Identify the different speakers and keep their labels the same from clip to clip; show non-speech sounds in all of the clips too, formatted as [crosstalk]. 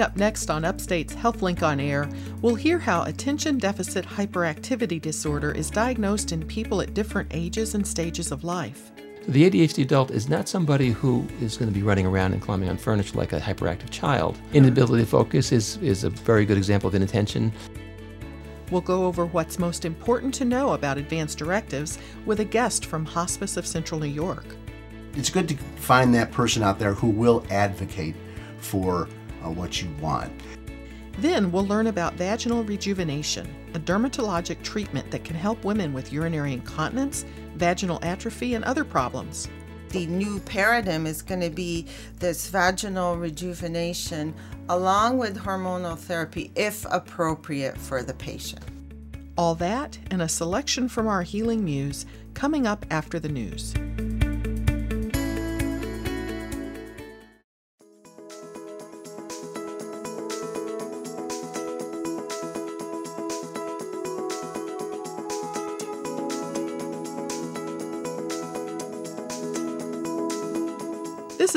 Speaker 1: Coming up next on Upstate's HealthLink on Air, we'll hear how attention deficit hyperactivity disorder is diagnosed in people at different ages and stages of life.
Speaker 2: The ADHD adult is not somebody who is going to be running around and climbing on furniture like a hyperactive child. Inability to focus is, is a very good example of inattention.
Speaker 1: We'll go over what's most important to know about advanced directives with a guest from Hospice of Central New York.
Speaker 3: It's good to find that person out there who will advocate for uh, what you want.
Speaker 1: Then we'll learn about vaginal rejuvenation, a dermatologic treatment that can help women with urinary incontinence, vaginal atrophy, and other problems.
Speaker 4: The new paradigm is going to be this vaginal rejuvenation along with hormonal therapy if appropriate for the patient.
Speaker 1: All that and a selection from our Healing Muse coming up after the news.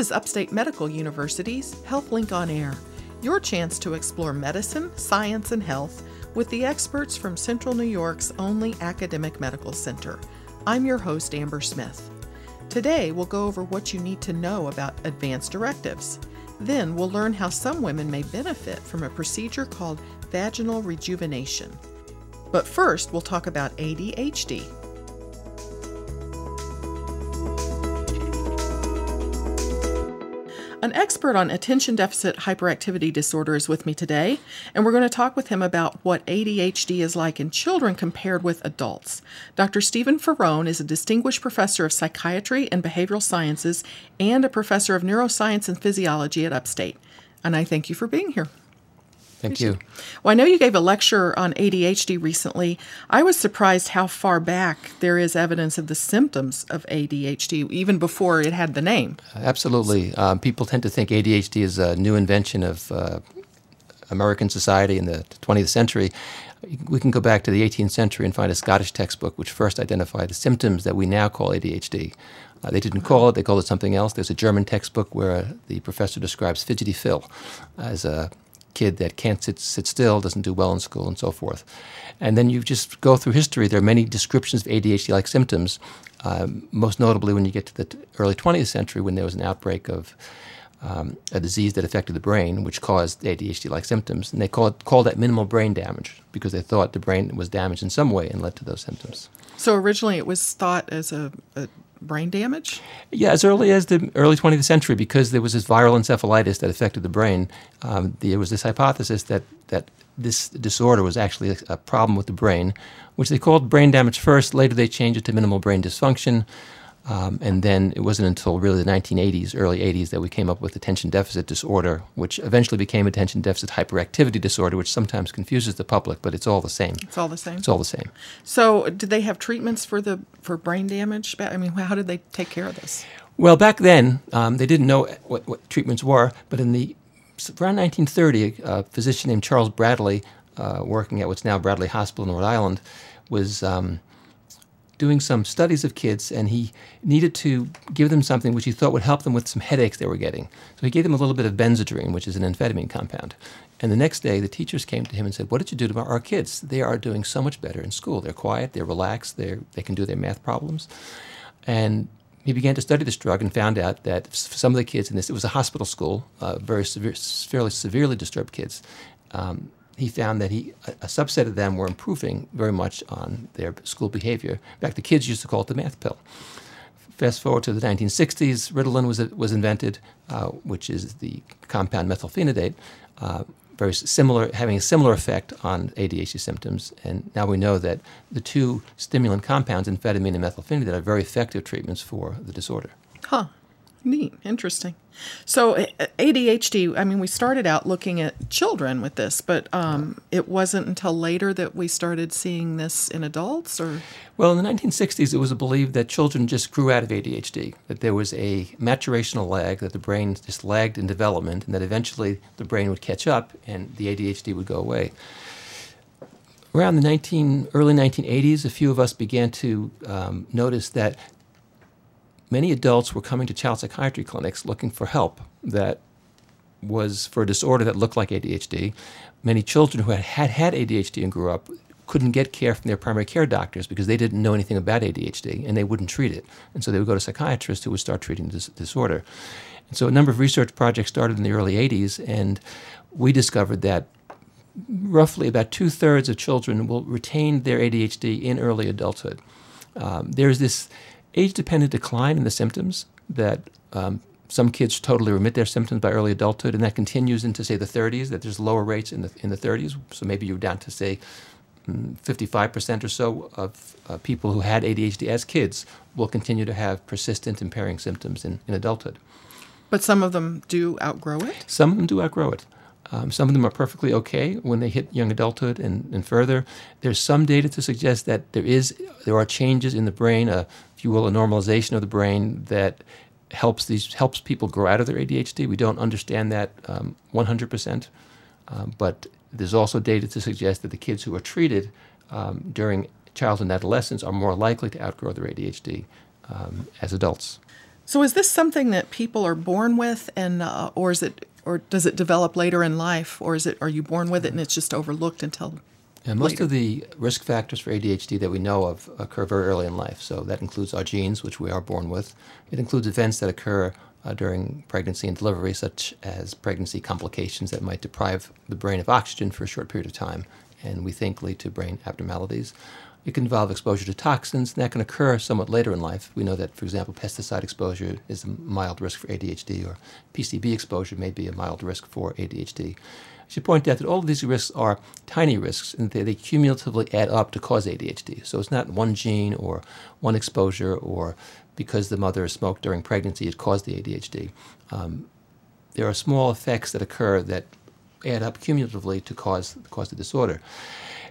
Speaker 1: Is Upstate Medical University's HealthLink on Air, your chance to explore medicine, science, and health with the experts from Central New York's only academic medical center. I'm your host, Amber Smith. Today, we'll go over what you need to know about advanced directives. Then, we'll learn how some women may benefit from a procedure called vaginal rejuvenation. But first, we'll talk about ADHD, An expert on attention deficit hyperactivity disorder is with me today, and we're going to talk with him about what ADHD is like in children compared with adults. Dr. Stephen Faraone is a distinguished professor of psychiatry and behavioral sciences and a professor of neuroscience and physiology at Upstate. And I thank you for being here.
Speaker 2: Thank you.
Speaker 1: Well, I know you gave a lecture on ADHD recently. I was surprised how far back there is evidence of the symptoms of ADHD, even before it had the name.
Speaker 2: Absolutely. Um, people tend to think ADHD is a new invention of uh, American society in the 20th century. We can go back to the 18th century and find a Scottish textbook which first identified the symptoms that we now call ADHD. Uh, they didn't call it, they called it something else. There's a German textbook where the professor describes fidgety Phil as a kid that can't sit, sit still, doesn't do well in school, and so forth. And then you just go through history. There are many descriptions of ADHD like symptoms, um, most notably when you get to the early 20th century when there was an outbreak of um, a disease that affected the brain, which caused ADHD like symptoms. And they called, called that minimal brain damage because they thought the brain was damaged in some way and led to those symptoms.
Speaker 1: So originally it was thought as a, a brain damage?
Speaker 2: Yeah, as early as the early 20th century, because there was this viral encephalitis that affected the brain, um, there was this hypothesis that, that this disorder was actually a, a, problem with the brain, which they called brain damage first. Later, they changed it to minimal brain dysfunction. Um, and then it wasn't until really the 1980s, early 80s, that we came up with attention deficit disorder, which eventually became attention deficit hyperactivity disorder, which sometimes confuses the public, but it's all the same.
Speaker 1: It's all the same.
Speaker 2: It's all the same.
Speaker 1: So, did they have treatments for the for brain damage? I mean, how did they take care of this?
Speaker 2: Well, back then um, they didn't know what, what, treatments were, but in the around 1930, a physician named Charles Bradley, uh, working at what's now Bradley Hospital in Rhode Island, was um, doing some studies of kids, and he needed to give them something which he thought would help them with some headaches they were getting. So he gave them a little bit of benzedrine, which is an amphetamine compound. And the next day, the teachers came to him and said, What did you do to our kids? They are doing so much better in school. They're quiet, they're relaxed, they're, they can do their math problems. And he began to study this drug and found out that some of the kids in this, it was a hospital school, uh, very severe, fairly severely disturbed kids. Um, he found that he a subset of them were improving very much on their school behavior. In fact, the kids used to call it the math pill. Fast forward to the 1960s, Ritalin was was invented, uh, which is the compound methylphenidate, uh, very similar, having a similar effect on ADHD symptoms. And now we know that the two stimulant compounds, amphetamine and methylphenidate, are very effective treatments for the disorder.
Speaker 1: Huh. Neat, interesting. So ADHD. I mean, we started out looking at children with this, but um, it wasn't until later that we started seeing this in adults. Or
Speaker 2: well, in the 1960s, it was believed that children just grew out of ADHD. That there was a maturational lag, that the brain just lagged in development, and that eventually the brain would catch up and the ADHD would go away. Around the 19, early 1980s, a few of us began to um, notice that many adults were coming to child psychiatry clinics looking for help that was for a disorder that looked like ADHD. Many children who had had, had ADHD and grew up couldn't get care from their primary care doctors because they didn't know anything about ADHD and they wouldn't treat it. And so they would go to psychiatrists who would start treating this disorder. And so a number of research projects started in the early 80s, and we discovered that roughly about two thirds of children will retain their ADHD in early adulthood. Um, there's this age dependent decline in the symptoms that um, some kids totally remit their symptoms by early adulthood, and that continues into, say, the 30s, that there's lower rates in the, in the 30s. So maybe you're down to, say, 55% or so of uh, people who had ADHD as kids will continue to have persistent impairing symptoms in, in adulthood.
Speaker 1: But some of them do outgrow it?
Speaker 2: Some of them do outgrow it. Um, some of them are perfectly okay when they hit young adulthood and, and, further. There's some data to suggest that there is there are changes in the brain, a, you will, a normalization of the brain that helps these helps people grow out of their ADHD. We don't understand that um, 100%, um, but there's also data to suggest that the kids who are treated um, during childhood and adolescence are more likely to outgrow their ADHD um, as adults.
Speaker 1: So, is this something that people are born with, and uh, or is it, or does it develop later in life, or is it, are you born with it and it's just overlooked until?
Speaker 2: And most
Speaker 1: later?
Speaker 2: of the risk factors for ADHD that we know of occur very early in life. So that includes our genes, which we are born with. It includes events that occur uh, during pregnancy and delivery, such as pregnancy complications that might deprive the brain of oxygen for a short period of time, and we think lead to brain abnormalities. It can involve exposure to toxins, and that can occur somewhat later in life. We know that, for example, pesticide exposure is a mild risk for ADHD, or PCB exposure may be a mild risk for ADHD. I should point out that all of these risks are tiny risks, and they, they cumulatively add up to cause ADHD. So it's not one gene or one exposure or because the mother smoked during pregnancy, it caused the ADHD. Um, there are small effects that occur that add up cumulatively to cause, cause the disorder.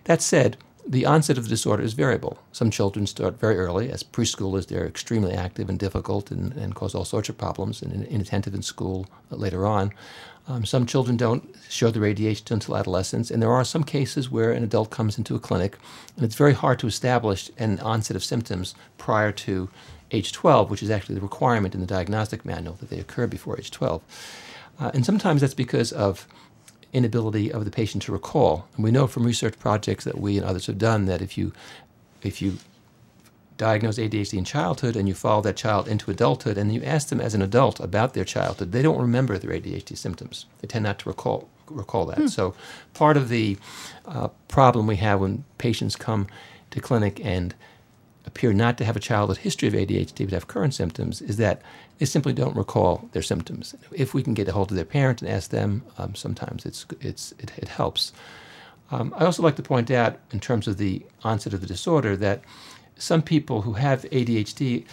Speaker 2: That said, the onset of the disorder is variable. Some children start very early. As preschoolers, they're extremely active and difficult and, and cause all sorts of problems and inattentive in school later on. Um, some children don't show their ADHD until adolescence, and there are some cases where an adult comes into a clinic, and it's very hard to establish an onset of symptoms prior to age 12, which is actually the requirement in the diagnostic manual that they occur before age 12. Uh, and sometimes that's because of inability of the patient to recall. And we know from research projects that we and others have done that if you if you diagnose ADHD in childhood and you follow that child into adulthood and you ask them as an adult about their childhood, they don't remember their ADHD symptoms. They tend not to recall recall that. Hmm. So part of the uh, problem we have when patients come to clinic and appear not to have a childhood history of ADHD but have current symptoms is that they simply don't recall their symptoms. If we can get a hold of their parent and ask them, um, sometimes it's, it's, it, it helps. Um, I also like to point out, in terms of the onset of the disorder, that some people who have ADHD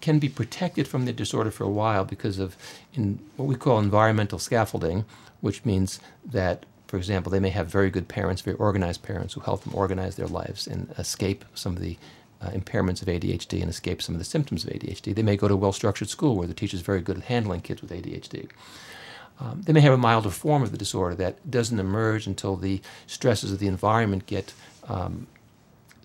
Speaker 2: can be protected from the disorder for a while because of in what we call environmental scaffolding, which means that, for example, they may have very good parents, very organized parents who help them organize their lives and escape some of the uh, impairments of ADHD and escape some of the symptoms of ADHD. They may go to a well structured school where the teacher is very good at handling kids with ADHD. Um, they may have a milder form of the disorder that doesn't emerge until the stresses of the environment get um,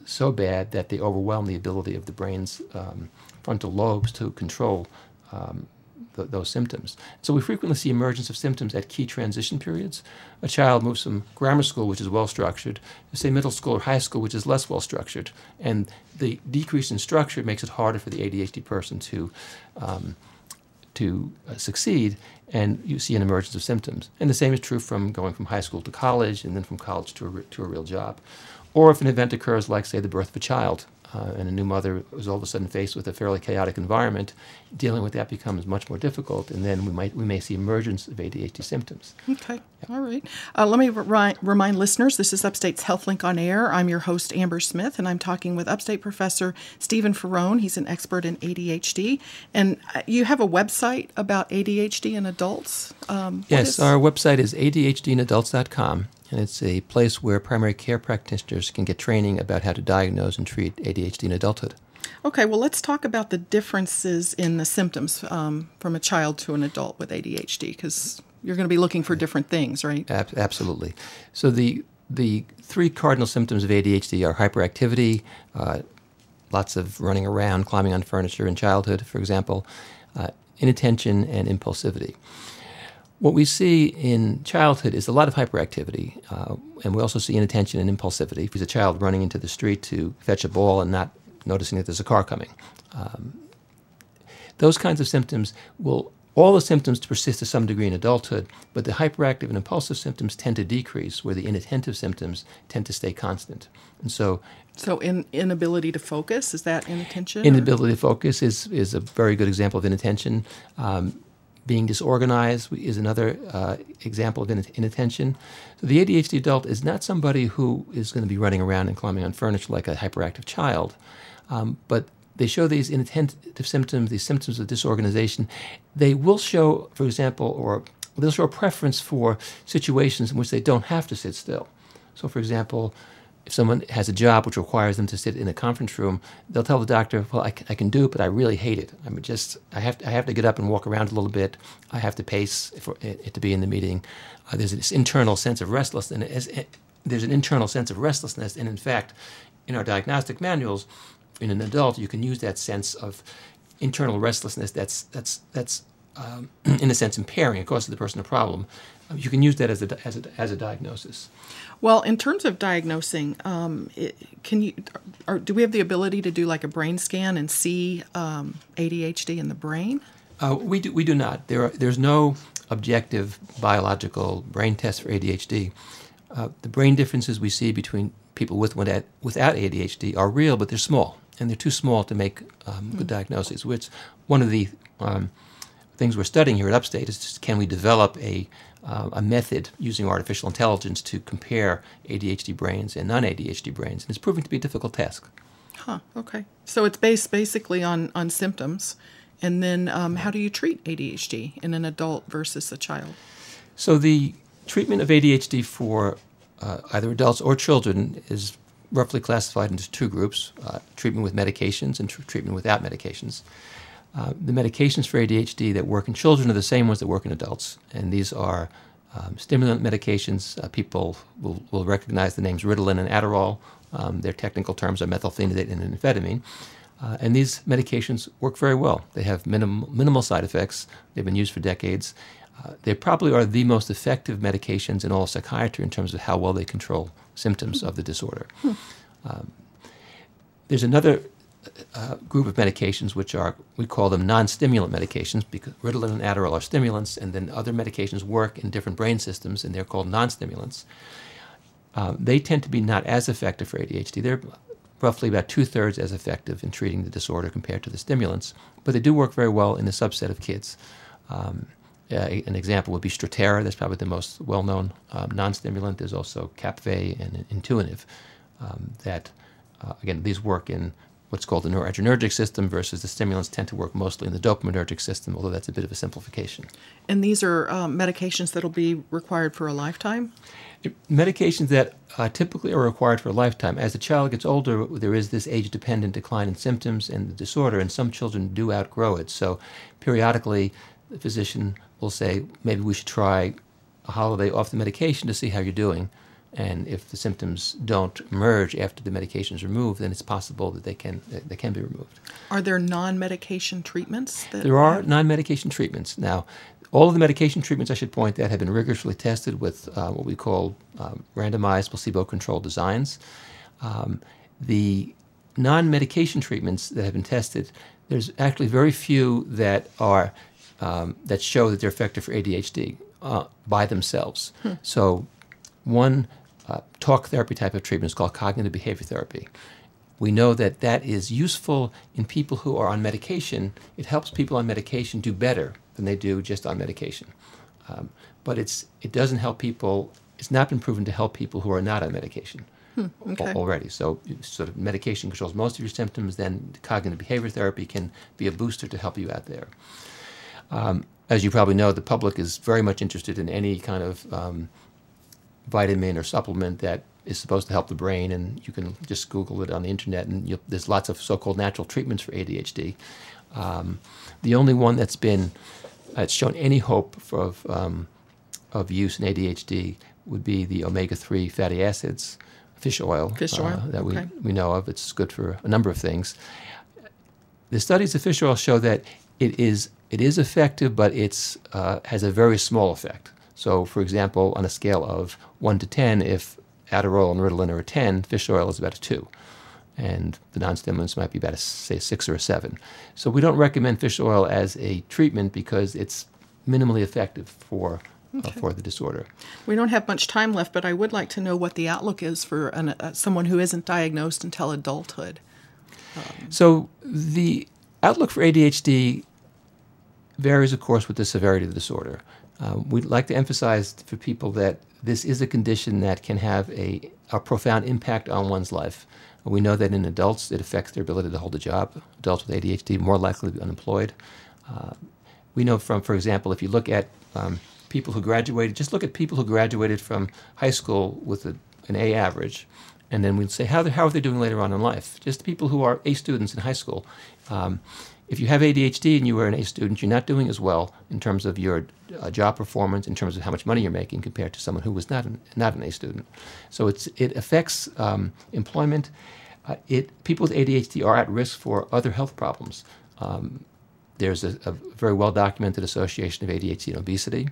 Speaker 2: so bad that they overwhelm the ability of the brain's um, frontal lobes to control um, the, those symptoms. So we frequently see emergence of symptoms at key transition periods. A child moves from grammar school, which is well structured, to say middle school or high school, which is less well structured, and the decrease in structure makes it harder for the ADHD person to um, to uh, succeed, and you see an emergence of symptoms. And the same is true from going from high school to college, and then from college to a, to a real job. Or if an event occurs, like, say, the birth of a child, uh, and a new mother is all of a sudden faced with a fairly chaotic environment, dealing with that becomes much more difficult, and then we might we may see emergence of ADHD symptoms.
Speaker 1: Okay, all right. Uh, let me remind listeners: this is Upstate's HealthLink on Air. I'm your host Amber Smith, and I'm talking with Upstate Professor Stephen Faraone. He's an expert in ADHD, and uh, you have a website about ADHD in adults.
Speaker 2: Um, yes, is- our website is ADHDinadults.com and it's a place where primary care practitioners can get training about how to diagnose and treat ADHD in adulthood.
Speaker 1: Okay, well, let's talk about the differences in the symptoms um, from a child to an adult with ADHD, because you're going to be looking for different things, right?
Speaker 2: Ab- absolutely. So the the three cardinal symptoms of ADHD are hyperactivity, uh, lots of running around, climbing on furniture in childhood, for example, uh, inattention, and impulsivity what we see in childhood is a lot of hyperactivity, uh, and we also see inattention and impulsivity. If he's a child running into the street to fetch a ball and not noticing that there's a car coming, um, those kinds of symptoms will all the symptoms persist to some degree in adulthood, but the hyperactive and impulsive symptoms tend to decrease, where the inattentive symptoms tend to stay constant. And so,
Speaker 1: so in, inability to focus is that inattention?
Speaker 2: Inability or? to focus is is a very good example of inattention. Um, being disorganized is another uh, example of inattention. So the ADHD adult is not somebody who is going to be running around and climbing on furniture like a hyperactive child, um, but they show these inattentive symptoms, these symptoms of disorganization. They will show, for example, or they'll show a preference for situations in which they don't have to sit still. So, for example, if someone has a job which requires them to sit in a conference room, they'll tell the doctor, "Well, I can, I can do it, but I really hate it. I mean, just I have to, I have to get up and walk around a little bit. I have to pace for it, to be in the meeting." Uh, there's this internal sense of restlessness. There's an internal sense of restlessness, and in fact, in our diagnostic manuals, in an adult, you can use that sense of internal restlessness. That's that's that's um, [clears throat] in a sense impairing. It causes the person a problem. You can use that as a as a, as a diagnosis.
Speaker 1: Well, in terms of diagnosing, um, it, can you or do we have the ability to do like a brain scan and see um, ADHD in the brain?
Speaker 2: Uh, we do we do not. There are, there's no objective biological brain test for ADHD. Uh, the brain differences we see between people with without ADHD are real, but they're small and they're too small to make um, good hmm. diagnoses. Which one of the um, things we're studying here at Upstate is just, can we develop a uh, a method using artificial intelligence to compare ADHD brains and non-ADHD brains, and it's proving to be a difficult task.
Speaker 1: Huh. Okay. So it's based basically on on symptoms, and then um, how do you treat ADHD in an adult versus a child?
Speaker 2: So the treatment of ADHD for uh, either adults or children is roughly classified into two groups uh, treatment with medications and tr- treatment without medications. Uh, the medications for ADHD that work in children are the same ones that work in adults, and these are um, stimulant medications. Uh, people will, will recognize the names Ritalin and Adderall. Um, their technical terms are methylphenidate and amphetamine. Uh, and these medications work very well. They have minim- minimal side effects. They've been used for decades. Uh, they probably are the most effective medications in all psychiatry in terms of how well they control symptoms of the disorder. Um, there's another uh, group of medications which are, we call them non stimulant medications because Ritalin and Adderall are stimulants, and then other medications work in different brain systems, and they're called non stimulants. Um, they tend to be not as effective for ADHD. They're roughly about two thirds as effective in treating the disorder compared to the stimulants, but they do work very well in a subset of kids. Um, uh, an example would be Strattera. That's probably the most well-known um, non-stimulant. There's also Kapvay and Intuniv. Um, that uh, again, these work in what's called the noradrenergic system versus the stimulants tend to work mostly in the dopaminergic system, although that's a bit of a simplification.
Speaker 1: And these are um, medications that will be required for a lifetime?
Speaker 2: Medications that uh, typically are required for a lifetime. As the child gets older, there is this age dependent decline in symptoms and the disorder, and some children do outgrow it. So periodically, the physician will say, maybe we should try a holiday off the medication to see how you're doing. And if the symptoms don't emerge after the medication is removed, then it's possible that they can they can be removed.
Speaker 1: Are there non-medication treatments?
Speaker 2: there are non-medication treatments. Now, all of the medication treatments, I should point out, have been rigorously tested with uh, what we call um, randomized placebo-controlled designs. Um, the non-medication treatments that have been tested, there's actually very few that are um, that show that they're effective for ADHD uh, by themselves. Hmm. So, one talk therapy type of treatment is called cognitive behavior therapy. We know that that is useful in people who are on medication. It helps people on medication do better than they do just on medication. Um, but it's, it doesn't help people, it's not been proven to help people who are not on medication.
Speaker 1: Hmm, okay.
Speaker 2: already. So, sort of medication controls most of your symptoms. Then, cognitive behavior therapy can be a booster to help you out there. Um, as you probably know, the public is very much interested in any kind of um, vitamin or supplement that is supposed to help the brain, and you can just Google it on the internet, and there's lots of so-called natural treatments for ADHD. Um, the only one that's been that's shown any hope for, of, um, of use in ADHD would be the omega-3 fatty acids, fish oil,
Speaker 1: fish oil.
Speaker 2: Uh, that
Speaker 1: okay.
Speaker 2: we, we know of. It's good for a number of things. The studies of fish oil show that it is it is effective, but it's uh, has a very small effect. So, for example, on a scale of one to ten, if Adderall and Ritalin are a ten, fish oil is about a two, and the non-stimulants might be about a say a six or a seven. So, we don't recommend fish oil as a treatment because it's minimally effective for uh, for the disorder.
Speaker 1: We don't have much time left, but I would like to know what the outlook is for an, uh, someone who isn't diagnosed until adulthood.
Speaker 2: So the outlook for ADHD varies, of course, with the severity of the disorder. Uh, we'd like to emphasize for people that this is a condition that can have a, a profound impact on one's life. We know that in adults, it affects their ability to hold a job. Adults with ADHD more likely to be unemployed. Uh, we know from, for example, if you look at um, people who graduated, just look at people who graduated from high school with a, an A average, and then we'd say how, how are they doing later on in life? Just people who are A students in high school. Um, if you have ADHD and you are an A student, you're not doing as well in terms of your uh, job performance, in terms of how much money you're making compared to someone who was not an, not an A student. So it's, it affects um, employment. Uh, it, people with ADHD are at risk for other health problems. Um, there's a, a, very well documented association of ADHD and obesity.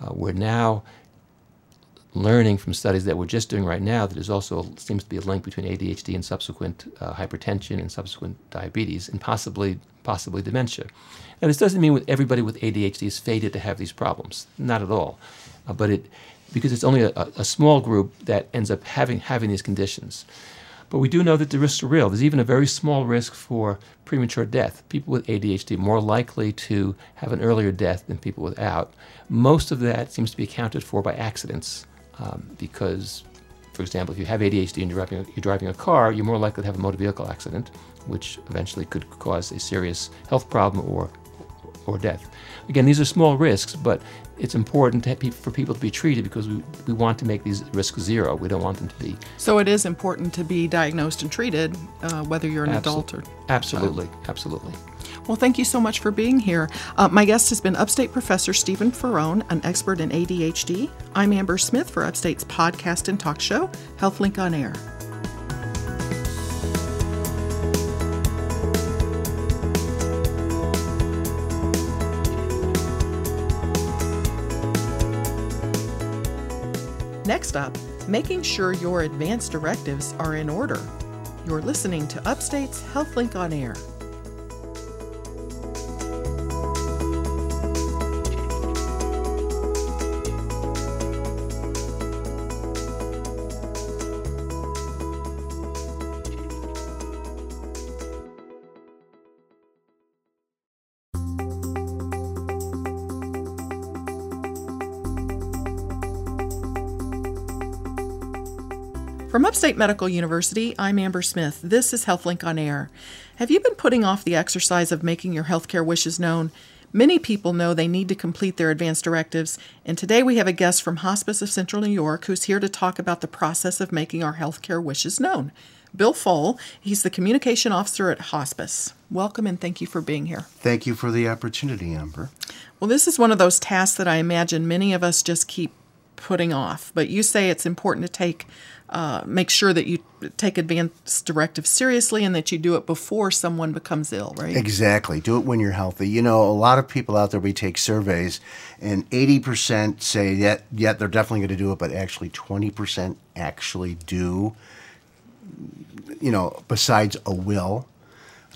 Speaker 2: Uh, we're now learning from studies that we're just doing right now that there's also seems to be a link between ADHD and subsequent uh, hypertension and subsequent diabetes and possibly possibly dementia. Now this doesn't mean with everybody with ADHD is fated to have these problems, not at all, uh, but it because it's only a, a, small group that ends up having having these conditions. But we do know that the risks are real. There's even a very small risk for premature death. People with ADHD more likely to have an earlier death than people without. Most of that seems to be accounted for by accidents um, because, for example, if you have ADHD and you're driving, a, you're driving a car, you're more likely to have a motor vehicle accident, which eventually could cause a serious health problem or, or death. Again, these are small risks, but it's important people, for people to be treated because we, we want to make these risks zero. We don't want them to be.
Speaker 1: So it is important to be diagnosed and treated, uh, whether you're an adult or.
Speaker 2: Absolutely, absolutely.
Speaker 1: Well, thank you so much for being here. Uh, my guest has been Upstate Professor Stephen Faraone, an expert in ADHD. I'm Amber Smith for Upstate's podcast and talk show, HealthLink on Air. Next up, making sure your advance directives are in order. You're listening to Upstate's HealthLink on Air. From Upstate Medical University, I'm Amber Smith. This is HealthLink on Air. Have you been putting off the exercise of making your healthcare wishes known? Many people know they need to complete their advance directives, and today we have a guest from Hospice of Central New York who's here to talk about the process of making our healthcare wishes known. Bill Pfohl, he's the communication officer at Hospice. Welcome and thank you for being here.
Speaker 3: Thank you for the opportunity, Amber.
Speaker 1: Well, this is one of those tasks that I imagine many of us just keep putting off, but you say it's important to take uh, make sure that you take advance directives seriously and that you do it before someone becomes ill, right?
Speaker 3: Exactly. Do it when you're healthy. You know, a lot of people out there, we take surveys, and 80% say that, yeah, they're definitely going to do it, but actually 20% actually do, you know, besides a will,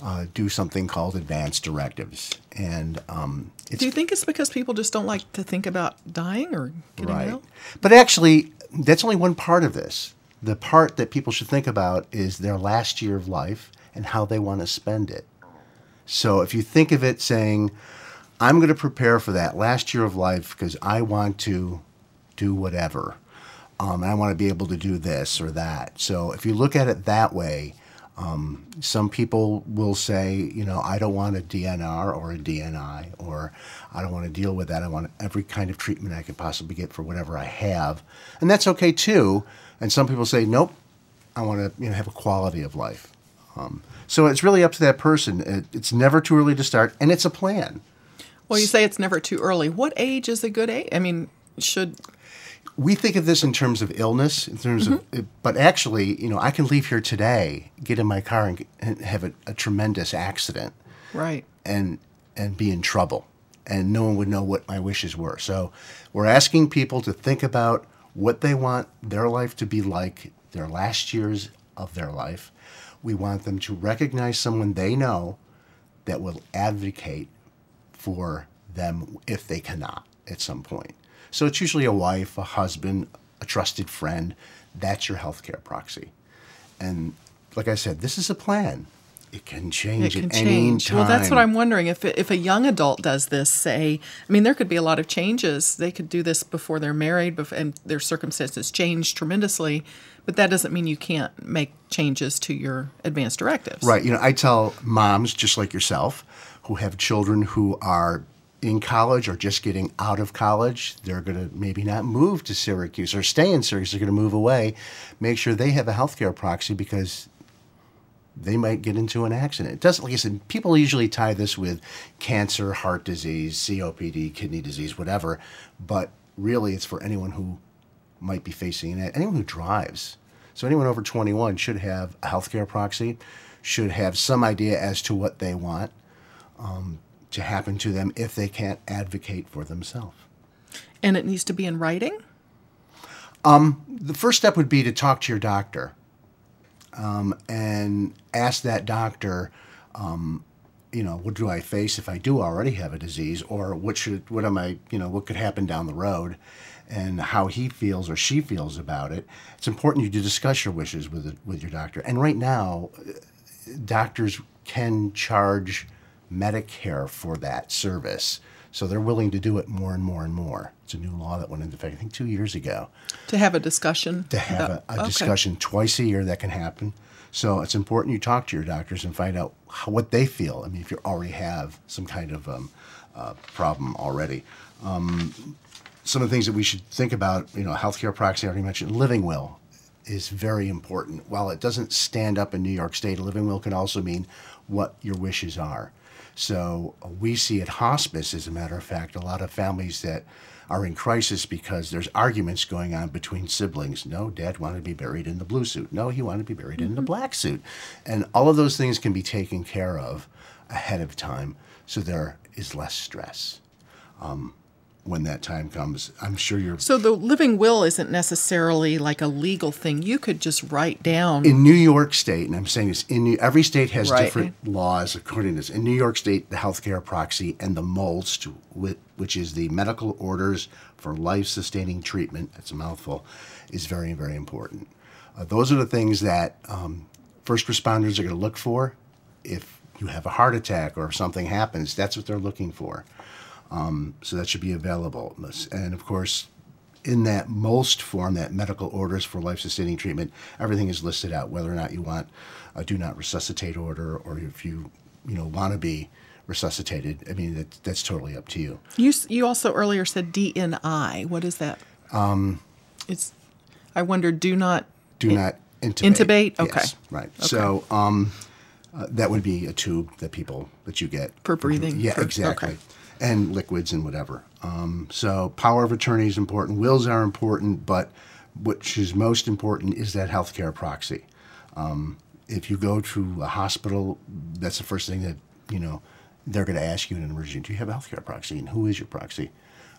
Speaker 3: uh, do something called advance directives. And um,
Speaker 1: do you think it's because people just don't like to think about dying or getting
Speaker 3: right.
Speaker 1: ill?
Speaker 3: But actually, that's only one part of this the part that people should think about is their last year of life and how they want to spend it. So if you think of it saying, I'm going to prepare for that last year of life because I want to do whatever. Um, and I want to be able to do this or that. So if you look at it that way, um, some people will say, you know, I don't want a DNR or a DNI, or I don't want to deal with that. I want every kind of treatment I could possibly get for whatever I have. And that's okay too. And some people say, nope, I want to you know, have a quality of life. Um, so it's really up to that person. It, it's never too early to start, and it's a plan.
Speaker 1: Well, you say it's never too early. What age is a good age? I mean, should
Speaker 3: we think of this in terms of illness, in terms mm-hmm. of, but actually, you know, I can leave here today, get in my car, and, and have a, a, tremendous accident,
Speaker 1: right,
Speaker 3: and and be in trouble. and no one would know what my wishes were. So we're asking people to think about what they want their life to be like, their last years of their life. We want them to recognize someone they know that will advocate for them if they cannot at some point. So it's usually a wife, a husband, a trusted friend. That's your healthcare proxy. And like I said, this is a plan. It can change
Speaker 1: it can
Speaker 3: at any
Speaker 1: change.
Speaker 3: time.
Speaker 1: Well, that's what I'm wondering. If if a young adult does this, say, I mean, there could be a lot of changes. They could do this before they're married, and their circumstances change tremendously. But that doesn't mean you can't make changes to your advanced directives.
Speaker 3: Right. You know, I tell moms just like yourself who have children who are in college or just getting out of college, they're going to maybe not move to Syracuse or stay in Syracuse, they're going to move away. Make sure they have a healthcare proxy because they might get into an accident. It doesn't, like I said, people usually tie this with cancer, heart disease, COPD, kidney disease, whatever. But really, it's for anyone who might be facing it, anyone who drives. So anyone over 21 should have a healthcare proxy, should have some idea as to what they want um, to happen to them if they can't advocate for themselves.
Speaker 1: And it needs to be in writing.
Speaker 3: The first step would be to talk to your doctor um, and ask that doctor, um, you know, what do I face if I do already have a disease, or what should, what am I, you know, what could happen down the road, and how he feels or she feels about it. It's important you to discuss your wishes with with your doctor. And right now, uh, doctors can charge Medicare for that service. So they're willing to do it more and more and more. It's a new law that went into effect, I think, two years ago
Speaker 1: To have a discussion.
Speaker 3: to have a, a
Speaker 1: okay.
Speaker 3: discussion twice a year that can happen. So it's important you talk to your doctors and find out how, what they feel. I mean, if you already have some kind of um, uh, problem already. Um, some of the things that we should think about, you know, healthcare proxy, I already mentioned, living will is very important. While it doesn't stand up in New York State, a living will can also mean what your wishes are. So uh, we see at hospice, as a matter of fact, a lot of families that are in crisis because there's arguments going on between siblings. No, dad wanted to be buried in the blue suit. No, he wanted to be buried in the black suit. And all of those things can be taken care of ahead of time so there is less stress um, when that time comes. I'm sure you're.
Speaker 1: So the living will isn't necessarily like a legal thing. You could just write down.
Speaker 3: in New York State, and I'm saying this in New, every state has
Speaker 1: Right.
Speaker 3: different laws according to this. In New York State, the healthcare proxy and the MOLST, which is the medical orders for life-sustaining treatment, that's a mouthful, is very very important. Uh, those are the things that um, first responders are going to look for. If you have a heart attack or if something happens, that's what they're looking for. Um, so that should be available. And of course, in that MOLST form, that medical orders for life sustaining treatment, everything is listed out, whether or not you want a do not resuscitate order or if you, you know, want to be resuscitated. I mean, that, that's totally up to you.
Speaker 1: You you also earlier said DNI. What is that? Um, it's. I wonder. Do not.
Speaker 3: Do
Speaker 1: in-
Speaker 3: not intubate.
Speaker 1: Intubate? Okay.
Speaker 3: Yes, right. So um, uh, that would be a tube that people, that you get.
Speaker 1: For breathing,
Speaker 3: Yeah,
Speaker 1: for-
Speaker 3: exactly.
Speaker 1: okay.
Speaker 3: And liquids and whatever. Um, so power of attorney is important. Wills are important, but which is most important is that healthcare proxy. Um, if you go to a hospital, that's the first thing that, you know, they're going to ask you in an emergency. Do you have a healthcare proxy? And who is your proxy?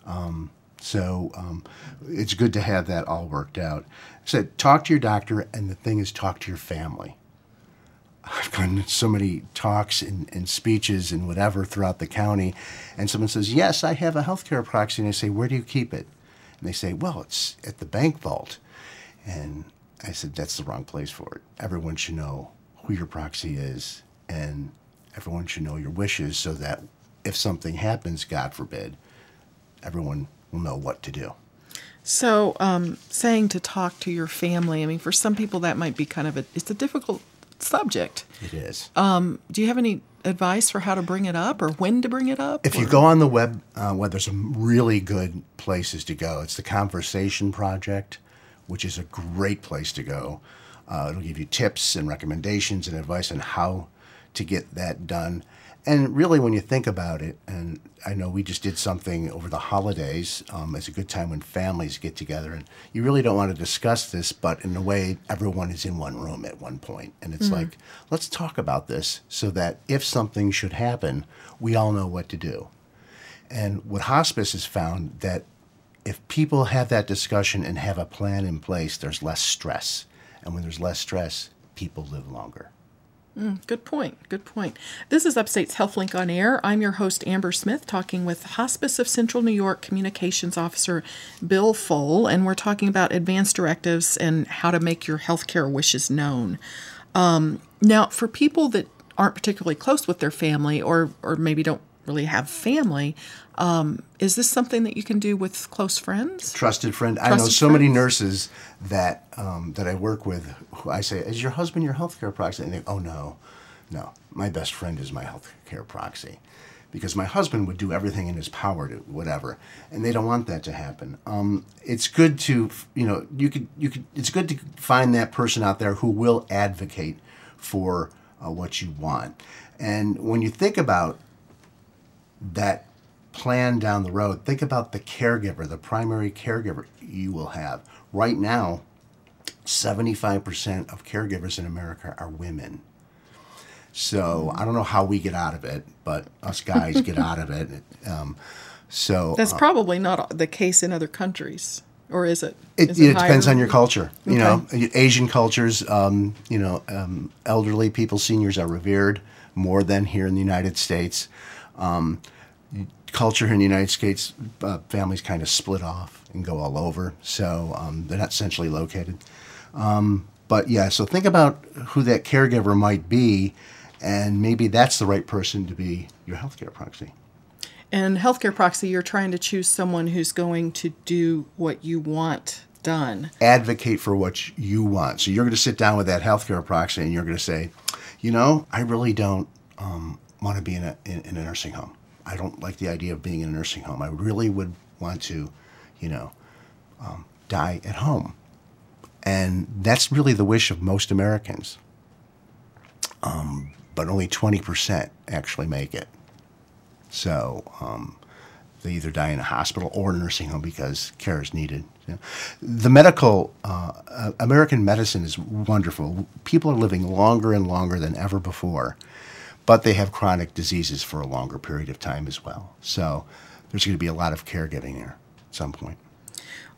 Speaker 3: Um, so um, it's good to have that all worked out. So talk to your doctor, and the thing is, talk to your family. I've gone so many talks and, and speeches and whatever throughout the county, and someone says, "Yes, I have a healthcare proxy," and I say, "Where do you keep it?" And they say, "Well, it's at the bank vault." And I said, "That's the wrong place for it. Everyone should know who your proxy is, and everyone should know your wishes, so that if something happens, God forbid, everyone will know what to do."
Speaker 1: So, um, saying to talk to your family. I mean, for some people that might be kind of a. It's a difficult subject.
Speaker 3: It is.
Speaker 1: Do you have any advice for how to bring it up or when to bring it up?
Speaker 3: If you go on the web, uh, well, there's some really good places to go. It's the Conversation Project, which is a great place to go. Uh, it'll give you tips and recommendations and advice on how to get that done. And really, when you think about it, and I know we just did something over the holidays. Um, it's a good time when families get together, and you really don't want to discuss this, but in a way, everyone is in one room at one point, and it's like, let's talk about this so that if something should happen, we all know what to do. And what hospice has found that if people have that discussion and have a plan in place, there's less stress. And when there's less stress, people live longer.
Speaker 1: Good point. Good point. This is Upstate's HealthLink on Air. I'm your host, Amber Smith, talking with Hospice of Central New York Communications Officer Bill Pfohl, and we're talking about advanced directives and how to make your healthcare wishes known. Um, now, for people that aren't particularly close with their family or, or maybe don't really have family, um, is this something that you can do with close friends?
Speaker 3: Trusted friend. I know
Speaker 1: Trusted
Speaker 3: so many nurses that um, that I work with. Who I say, "Is your husband your healthcare proxy?" And they, "Oh no, no. My best friend is my healthcare proxy." Because my husband would do everything in his power to whatever, and they don't want that to happen. Um, it's good to, you know, you could, you could. It's good to find that person out there who will advocate for uh, what you want. And when you think about that plan down the road, think about the caregiver, the primary caregiver you will have. Right now, 75% of caregivers in America are women. So I don't know how we get out of it, but us guys get out of it. [laughs] Um, so
Speaker 1: That's probably not the case in other countries, or is it?
Speaker 3: It,
Speaker 1: Is
Speaker 3: it depends on your culture. You
Speaker 1: Okay.
Speaker 3: know, Asian cultures, um, you know, um, elderly people, seniors are revered more than here in the United States. Um, culture in the United States, uh, families kind of split off and go all over, so um, they're not centrally located. Um, but yeah, so think about who that caregiver might be, and maybe that's the right person to be your healthcare proxy.
Speaker 1: And healthcare proxy, you're trying to choose someone who's going to do what you want done.
Speaker 3: advocate for what you want. So you're going to sit down with that healthcare proxy and you're going to say, you know, I really don't um, want to be in a, in, in a nursing home. I don't like the idea of being in a nursing home. I really would want to, you know, um, die at home. And that's really the wish of most Americans. Um, but only 20% actually make it. So um, they either die in a hospital or a nursing home because care is needed. Know. The medical, uh, American medicine is wonderful. People are living longer and longer than ever before, but they have chronic diseases for a longer period of time as well. So there's going to be a lot of caregiving there at some point.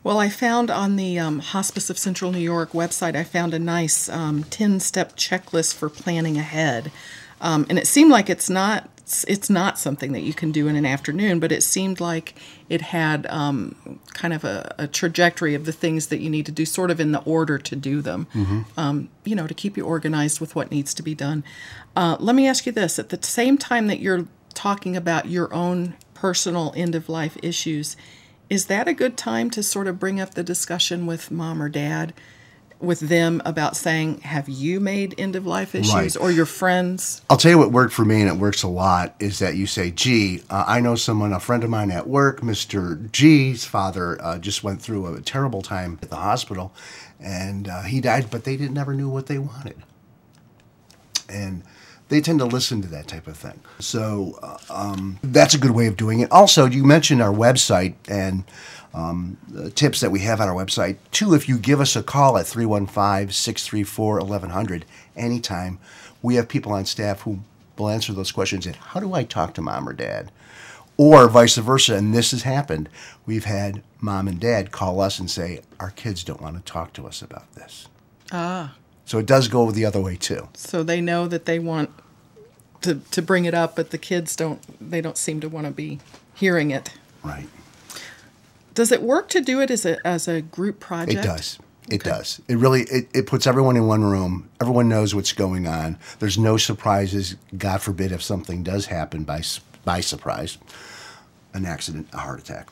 Speaker 1: Well, I found on the um, Hospice of Central New York website, I found a nice 10 step checklist for planning ahead. Um, and it seemed like it's not. It's it's not something that you can do in an afternoon, but it seemed like it had um, kind of a, a trajectory of the things that you need to do, sort of in the order to do them. Um, you know, to keep you organized with what needs to be done. Uh, let me ask you this: at the same time that you're talking about your own personal end of life issues, is that a good time to sort of bring up the discussion with mom or dad, with them about saying, have you made end of life issues
Speaker 3: Right.
Speaker 1: or your friends?
Speaker 3: I'll tell you what worked for me, and it works a lot, is that you say, gee, uh, I know someone, a friend of mine at work, Mr. G's father uh, just went through a terrible time at the hospital, and uh, he died, but they didn't never knew what they wanted. And they tend to listen to that type of thing. So uh, um, that's a good way of doing it. Also, you mentioned our website and um, tips that we have on our website. Two, if you give us a call at 315 634 1100 anytime, we have people on staff who will answer those questions. And how do I talk to mom or dad? Or vice versa, and this has happened. We've had mom and dad call us and say, Our kids don't want to talk to us about this.
Speaker 1: Ah,
Speaker 3: So it does go the other way too.
Speaker 1: so they know that they want to, to bring it up, but the kids don't, they don't seem to want to be hearing it.
Speaker 3: Right.
Speaker 1: Does it work to do it as a, as a group project?
Speaker 3: It does. It
Speaker 1: Okay.
Speaker 3: does. It really it, it puts everyone in one room. Everyone knows what's going on. There's no surprises. God forbid if something does happen by by surprise, an accident, a heart attack.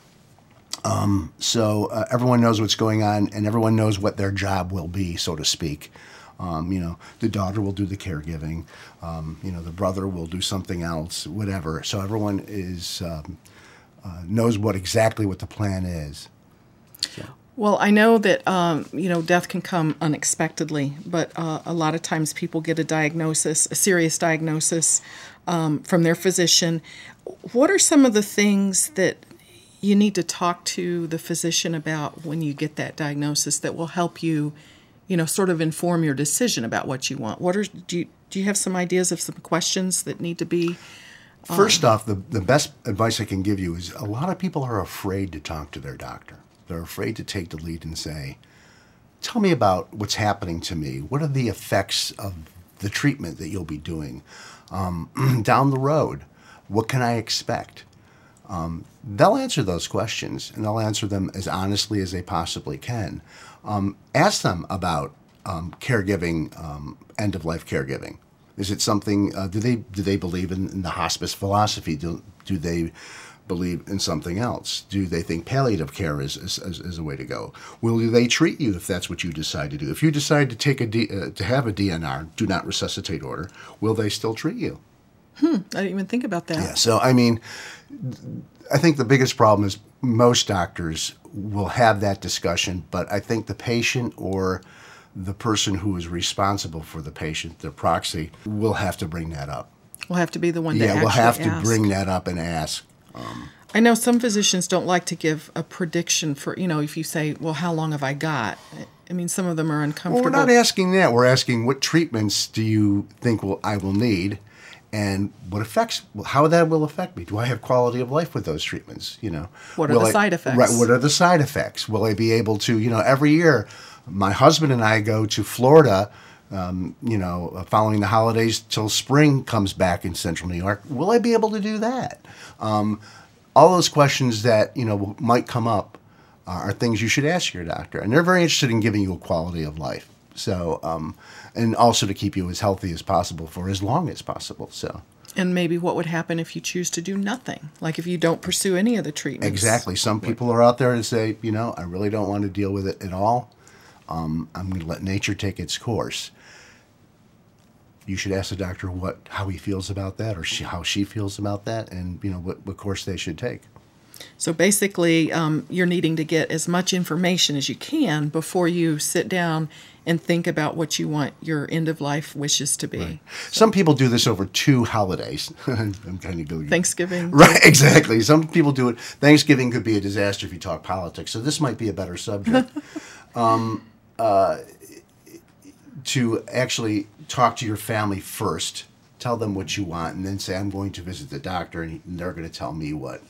Speaker 3: Um, so uh, everyone knows what's going on, and everyone knows what their job will be, so to speak. Um, you know, the daughter will do the caregiving. Um, you know, the brother will do something else, whatever. So everyone is um, uh, knows what exactly what the plan is.
Speaker 1: Well, I know that um, you know death can come unexpectedly, but uh, a lot of times people get a diagnosis, a serious diagnosis, um, from their physician. What are some of the things that you need to talk to the physician about when you get that diagnosis that will help you, you know, sort of inform your decision about what you want? What are do you do you have some ideas of some questions that need to be
Speaker 3: First off, the, the best advice I can give you is a lot of people are afraid to talk to their doctor. They're afraid to take the lead and say, Tell me about what's happening to me. What are the effects of the treatment that you'll be doing um, [clears throat] down the road? What can I expect? Um, they'll answer those questions and they'll answer them as honestly as they possibly can. Um, ask them about um, caregiving, um, end of life caregiving. Is it something? Uh, do they do they believe in, in the hospice philosophy? Do do they believe in something else? Do they think palliative care is, is, is, a way to go? Will they treat you if that's what you decide to do? If you decide to take a D, uh, to have a DNR, do not resuscitate order, will they still treat you?
Speaker 1: Hmm, I didn't even think about that.
Speaker 3: Yeah, so I mean, I think the biggest problem is most doctors will have that discussion, but I think the patient or the person who is responsible for the patient, the proxy, will have to bring that up.
Speaker 1: We'll have to be the one.
Speaker 3: Yeah,
Speaker 1: we'll
Speaker 3: have
Speaker 1: ask.
Speaker 3: to bring that up and ask. Um,
Speaker 1: I know some physicians don't like to give a prediction for you know if you say, well, how long have I got? I mean, some of them are uncomfortable.
Speaker 3: Well, we're not asking that. We're asking what treatments do you think will I will need, and what effects how that will affect me do i have quality of life with those treatments you know
Speaker 1: what are will the
Speaker 3: I,
Speaker 1: side effects
Speaker 3: right what are the side effects will i be able to you know every year my husband and i go to florida um, you know following the holidays till spring comes back in central new york will i be able to do that um, all those questions that you know might come up are things you should ask your doctor and they're very interested in giving you a quality of life so, um, and also to keep you as healthy as possible for as long as possible. So,
Speaker 1: and maybe what would happen if you choose to do nothing, like if you don't pursue any of the treatments.
Speaker 3: Exactly. Some people are out there and say, you know, I really don't want to deal with it at all. Um, I'm going to let nature take its course. You should ask the doctor what how he feels about that, or she, how she feels about that, and you know what, what course they should take.
Speaker 1: So basically, um, you're needing to get as much information as you can before you sit down and think about what you want your end of life wishes to be.
Speaker 3: Right. So, Some people do this over two holidays. [laughs] I'm kind of going
Speaker 1: Thanksgiving.
Speaker 3: Right, [laughs] exactly. Some people do it. Thanksgiving could be a disaster if you talk politics. So this might be a better subject. [laughs] um, uh, to actually talk to your family first, tell them what you want, and then say, "I'm going to visit the doctor," and they're going to tell me what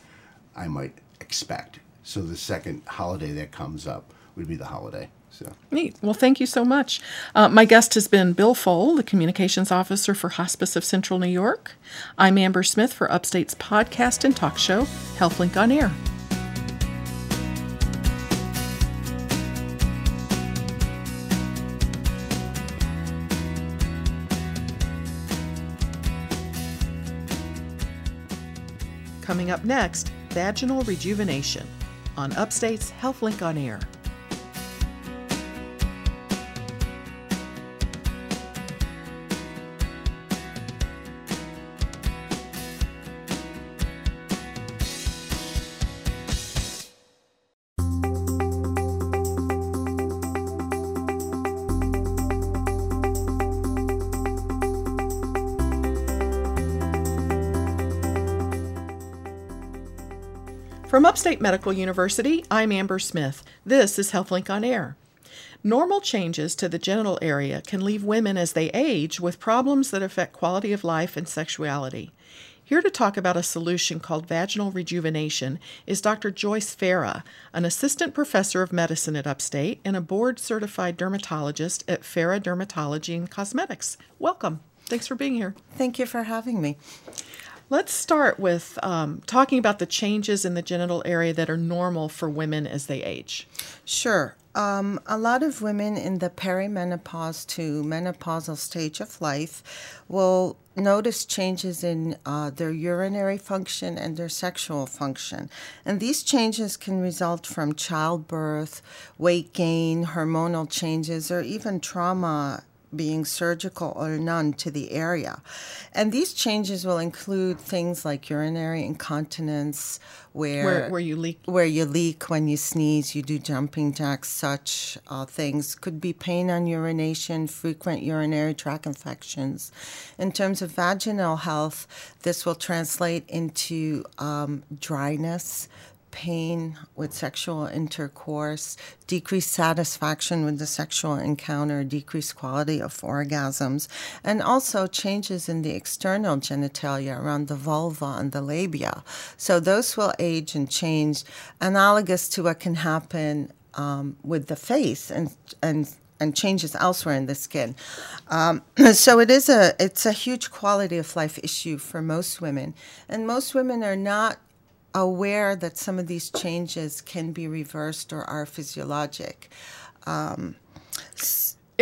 Speaker 3: I might expect. So the second holiday that comes up would be the holiday. So.
Speaker 1: Neat. Well, thank you so much. Uh, my guest has been Bill Pfohl, the Communications Officer for Hospice of Central New York. I'm Amber Smith for Upstate's podcast and talk show, HealthLink on Air. Coming up next, vaginal rejuvenation on Upstate's HealthLink on Air. Upstate Medical University, I'm Amber Smith. This is HealthLink on Air. Normal changes to the genital area can leave women as they age with problems that affect quality of life and sexuality. Here to talk about a solution called vaginal rejuvenation is Dr. Joyce Farah, an assistant professor of medicine at Upstate and a board certified dermatologist at Farah Dermatology and Cosmetics. Welcome. Thanks for being here.
Speaker 4: Thank you for having me.
Speaker 1: Let's start with um, talking about the changes in the genital area that are normal for women as they age.
Speaker 4: Sure. Um, a lot of women in the perimenopause to menopausal stage of life will notice changes in uh, their urinary function and their sexual function. And these changes can result from childbirth, weight gain, hormonal changes, or even trauma being surgical or none to the area. And these changes will include things like urinary incontinence, where
Speaker 1: where, where you leak,
Speaker 4: where you leak when you sneeze, you do jumping jacks, such uh, things. Could be pain on urination, frequent urinary tract infections. In terms of vaginal health, this will translate into um, dryness pain with sexual intercourse, decreased satisfaction with the sexual encounter, decreased quality of orgasms, and also changes in the external genitalia around the vulva and the labia. So those will age and change, analogous to what can happen um, with the face and and and changes elsewhere in the skin. Um, [clears throat] so it is a it's a huge quality of life issue for most women, and most women are not aware that some of these changes can be reversed or are physiologic. Um,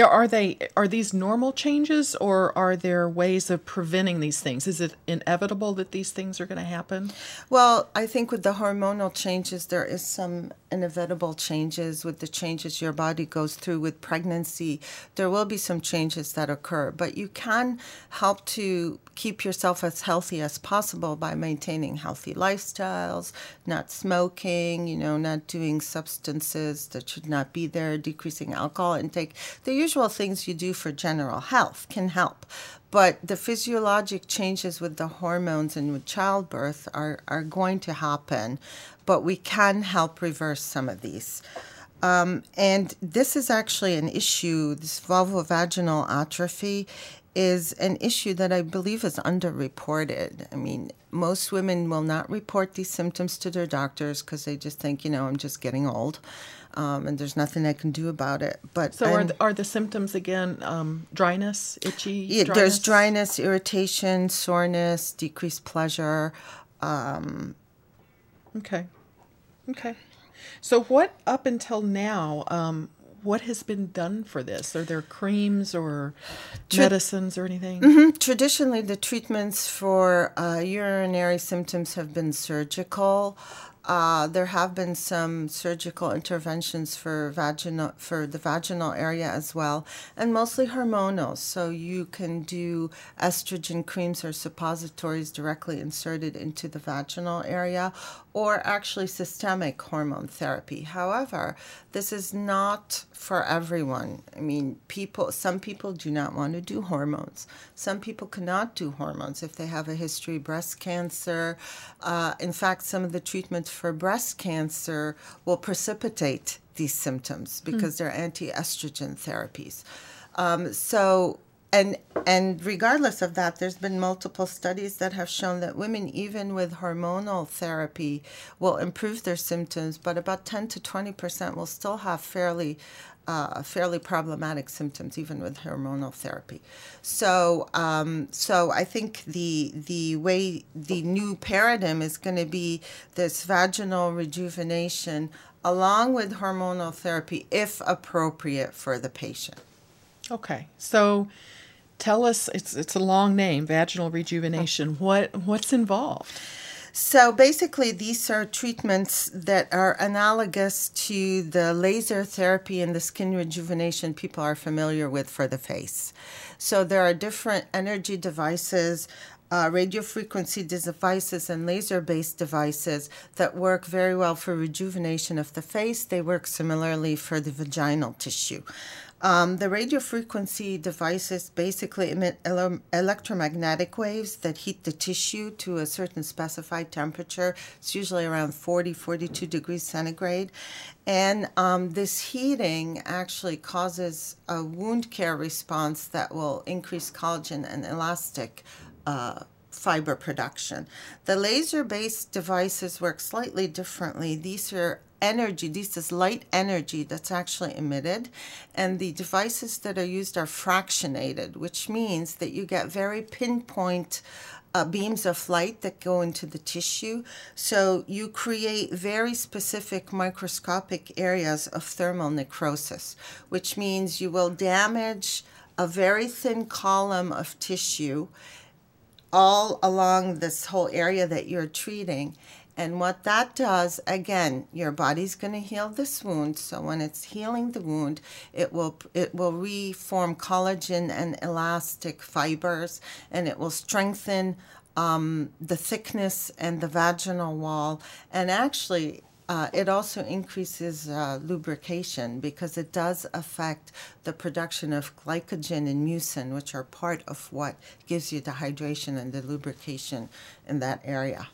Speaker 1: are they are these normal changes or are there ways of preventing these things? Is it inevitable that these things are going to happen?
Speaker 4: Well, I think with the hormonal changes there is some inevitable changes with the changes your body goes through with pregnancy. There will be some changes that occur, but you can help to keep yourself as healthy as possible by maintaining healthy lifestyles, not smoking, you know, not doing substances that should not be there, decreasing alcohol intake. The usual things you do for general health can help. But the physiologic changes with the hormones and with childbirth are, are going to happen, but we can help reverse some of these. Um, and this is actually an issue, this vulvovaginal atrophy is an issue that I believe is underreported. I mean, most women will not report these symptoms to their doctors because they just think, you know, I'm just getting old. Um, and there's nothing I can do about it. But
Speaker 1: so are the, are the symptoms again um, dryness, itchy? Yeah,
Speaker 4: dryness? there's dryness, irritation, soreness, decreased pleasure. Um,
Speaker 1: okay, okay. So what up until now? What has been done for this? Are there creams or Tra- medicines or anything?
Speaker 4: Mm-hmm. Traditionally, the treatments for uh, urinary symptoms have been surgical. Uh, there have been some surgical interventions for vaginal for the vaginal area as well, and mostly hormonal. So you can do estrogen creams or suppositories directly inserted into the vaginal area, or actually systemic hormone therapy. However, this is not for everyone. I mean, people some people do not want to do hormones. Some people cannot do hormones if they have a history of breast cancer. Uh, in fact, some of the treatments for breast cancer will precipitate these symptoms because mm. they're anti-estrogen therapies. Um, so and and regardless of that there's been multiple studies that have shown that women even with hormonal therapy will improve their symptoms but about 10 to 20 percent will still have fairly uh, fairly problematic symptoms even with hormonal therapy. So, um, so I think the the way the new paradigm is going to be this vaginal rejuvenation along with hormonal therapy, if appropriate for the patient.
Speaker 1: Okay, so tell us it's it's a long name vaginal rejuvenation [laughs] what what's involved
Speaker 4: so basically these are treatments that are analogous to the laser therapy and the skin rejuvenation people are familiar with for the face so there are different energy devices uh, radio frequency devices and laser based devices that work very well for rejuvenation of the face. They work similarly for the vaginal tissue. Um, the radio frequency devices basically emit ele- electromagnetic waves that heat the tissue to a certain specified temperature. It's usually around 40, 42 degrees centigrade. And um, this heating actually causes a wound care response that will increase collagen and elastic. Uh, fiber production. The laser based devices work slightly differently. These are energy, this is light energy that's actually emitted, and the devices that are used are fractionated, which means that you get very pinpoint uh, beams of light that go into the tissue. So you create very specific microscopic areas of thermal necrosis, which means you will damage a very thin column of tissue all along this whole area that you're treating and what that does, again, your body's going to heal this wound. So when it's healing the wound, it will it will reform collagen and elastic fibers, and it will strengthen um, the thickness and the vaginal wall. And actually, uh, it also increases uh, lubrication because it does affect the production of glycogen and mucin, which are part of what gives you the hydration and the lubrication in that area.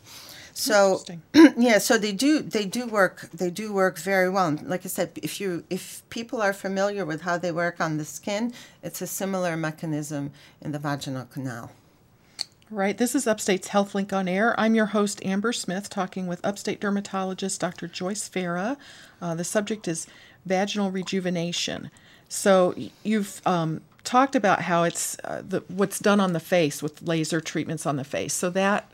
Speaker 4: So [clears throat] yeah, so they do they do work they do work very well. And Like I said, if you if people are familiar with how they work on the skin, it's a similar mechanism in the vaginal canal.
Speaker 1: Right. This is Upstate's HealthLink on Air. I'm your host, Amber Smith, talking with Upstate dermatologist Dr. Joyce Farah. Uh, the subject is vaginal rejuvenation. So you've um, talked about how it's uh, the, what's done on the face with laser treatments on the face. So that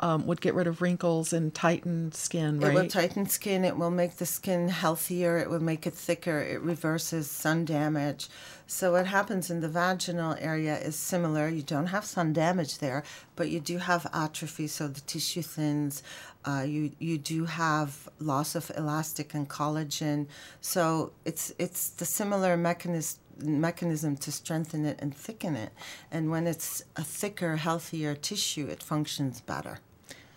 Speaker 1: um, would get rid of wrinkles and tighten skin, right?
Speaker 4: It will tighten skin. It will make the skin healthier. It will make it thicker. It reverses sun damage. So what happens in the vaginal area is similar. You don't have sun damage there, but you do have atrophy, so the tissue thins. Uh, you you do have loss of elastic and collagen. So it's it's the similar mechanism mechanism to strengthen it and thicken it. And when it's a thicker, healthier tissue, it functions better.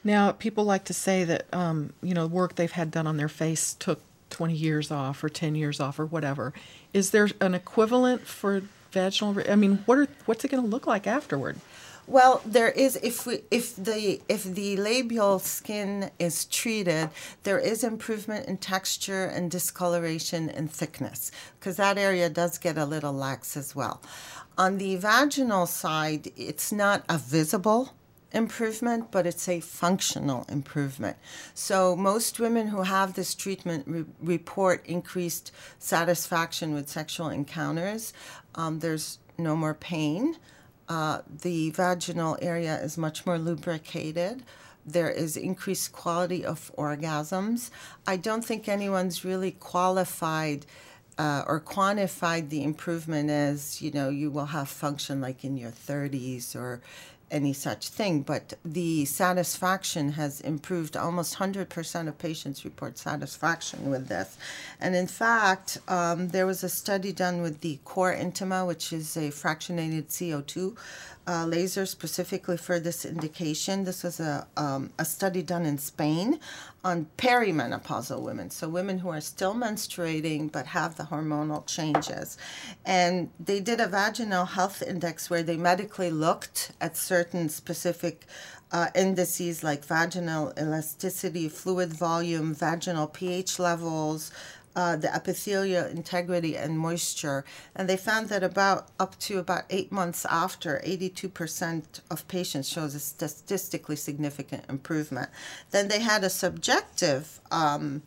Speaker 1: Now, people like to say that um, you know work they've had done on their face took 20 years off or 10 years off or whatever. Is there an equivalent for vaginal? I mean, what are what's it going to look like afterward?
Speaker 4: Well, there is if we if the if the labial skin is treated, there is improvement in texture and discoloration and thickness because that area does get a little lax as well. On the vaginal side, it's not a visible improvement, but it's a functional improvement. So most women who have this treatment re- report increased satisfaction with sexual encounters. Um, there's no more pain. Uh, the vaginal area is much more lubricated. There is increased quality of orgasms. I don't think anyone's really qualified uh, or quantified the improvement as, you know, you will have function like in your 30s or any such thing, but the satisfaction has improved. Almost 100% of patients report satisfaction with this. And in fact, um, there was a study done with the Core Intima, which is a fractionated CO2 uh, laser specifically for this indication. This was a, um, a study done in Spain on perimenopausal women, so women who are still menstruating but have the hormonal changes. And they did a vaginal health index where they medically looked at certain specific uh, indices like vaginal elasticity, fluid volume, vaginal pH levels, uh, the epithelial integrity and moisture, and they found that about up to about eight months after, 82% of patients shows a statistically significant improvement. Then they had a subjective. Um,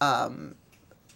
Speaker 4: um,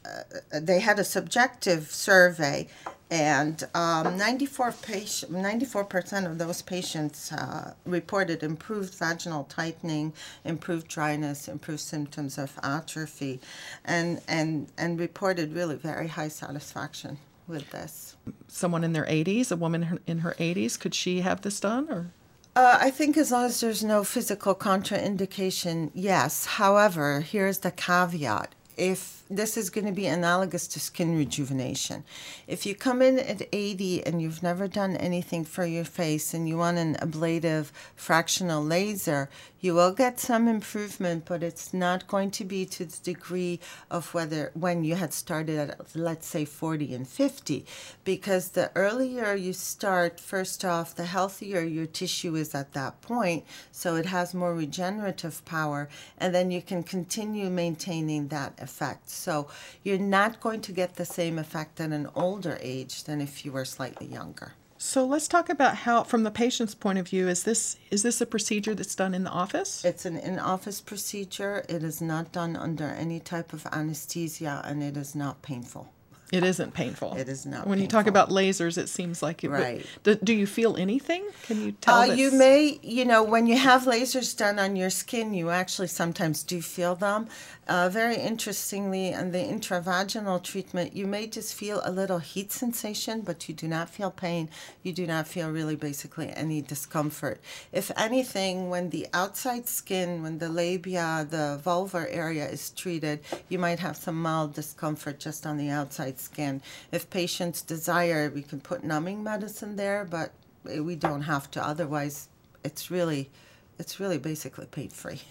Speaker 4: uh, they had a subjective survey, and um, 94 patient, 94% of those patients uh, reported improved vaginal tightening, improved dryness, improved symptoms of atrophy, and and and reported really very high satisfaction with this.
Speaker 1: Someone in their 80s, a woman in her- in her 80s, could she have this done or?
Speaker 4: Uh, I think as long as there's no physical contraindication, yes. However, here's the caveat. If this is going to be analogous to skin rejuvenation, if you come in at 80 and you've never done anything for your face and you want an ablative fractional laser, you will get some improvement, but it's not going to be to the degree of whether when you had started at, let's say, 40 and 50. Because the earlier you start, first off, the healthier your tissue is at that point, so it has more regenerative power, and then you can continue maintaining that effect. So you're not going to get the same effect at an older age than if you were slightly younger.
Speaker 1: So let's talk about how, from the patient's point of view, is this is this a procedure that's done in the office?
Speaker 4: It's an in office procedure. It is not done under any type of anesthesia and it is not painful.
Speaker 1: It isn't painful.
Speaker 4: It is not
Speaker 1: When you talk about lasers, it seems like it.
Speaker 4: Right.
Speaker 1: Do, do you feel anything? Can you tell?
Speaker 4: Uh, you may, you know, when you have lasers done on your skin, you actually sometimes do feel them. Uh, very interestingly, in the intravaginal treatment, you may just feel a little heat sensation, but you do not feel pain. You do not feel really basically any discomfort. If anything, when the outside skin, when the labia, the vulvar area is treated, you might have some mild discomfort just on the outside skin. If patients desire, we can put numbing medicine there, but we don't have to. Otherwise, it's really, it's really basically pain free.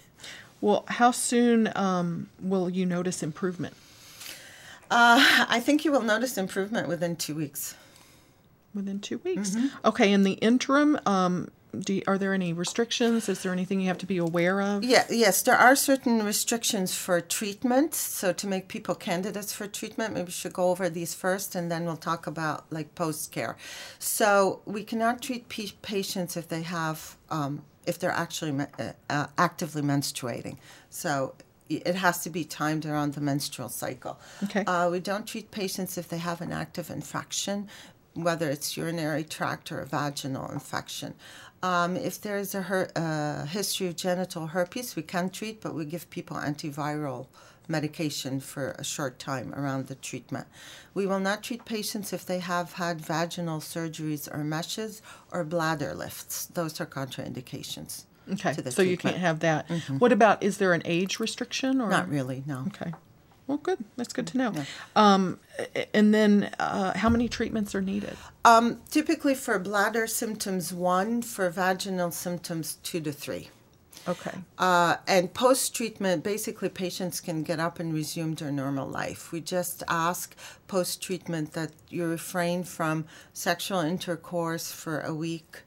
Speaker 1: Well, how soon um, will you notice improvement?
Speaker 4: Uh, I think you will notice improvement within two weeks.
Speaker 1: Within two weeks.
Speaker 4: Mm-hmm.
Speaker 1: Okay. In the interim, um, do are there any restrictions? Is there anything you have to be aware of?
Speaker 4: Yeah, yes, there are certain restrictions for treatment. So to make people candidates for treatment, maybe we should go over these first, and then we'll talk about like post care. So we cannot treat p- patients if they have um, if they're actually uh, uh, actively menstruating. So it has to be timed around the menstrual cycle.
Speaker 1: Okay.
Speaker 4: Uh, we don't treat patients if they have an active infection, whether it's urinary tract or a vaginal infection. Um, if there is a her- uh, history of genital herpes, we can treat, but we give people antiviral medication for a short time around the treatment. We will not treat patients if they have had vaginal surgeries or meshes or bladder lifts. Those are contraindications.
Speaker 1: Okay, so you can't have that. What about, is there an age restriction or?
Speaker 4: Not really, no.
Speaker 1: Okay. Well, good. That's good to know. Um, and then uh, how many treatments are needed?
Speaker 4: Um, typically for bladder symptoms, one, for vaginal symptoms, two to three.
Speaker 1: Okay.
Speaker 4: Uh, and post treatment, basically, patients can get up and resume their normal life. We just ask post treatment that you refrain from sexual intercourse for a week,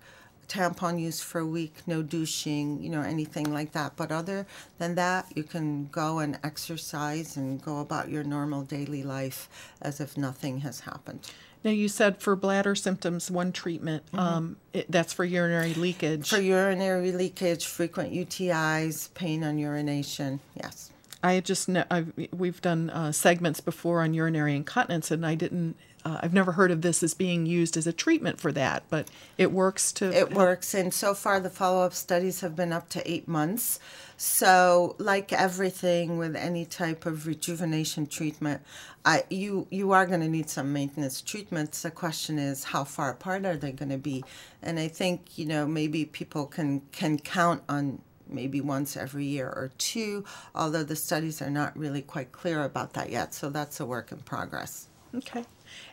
Speaker 4: tampon use for a week, no douching, you know, anything like that. But other than that, you can go and exercise and go about your normal daily life as if nothing has happened.
Speaker 1: Now, you said for bladder symptoms, one treatment. Um, it, that's for urinary leakage.
Speaker 4: For urinary leakage, frequent UTIs, pain on urination, yes.
Speaker 1: I had just know, I've, we've done uh, segments before on urinary incontinence, and I didn't. Uh, I've never heard of this as being used as a treatment for that, but it works to.
Speaker 4: It works, and so far the follow up studies have been up to eight months. So, like everything with any type of rejuvenation treatment, I, you you are going to need some maintenance treatments. The question is, how far apart are they going to be? And I think you know maybe people can can count on maybe once every year or two, although the studies are not really quite clear about that yet. So that's a work in progress.
Speaker 1: Okay.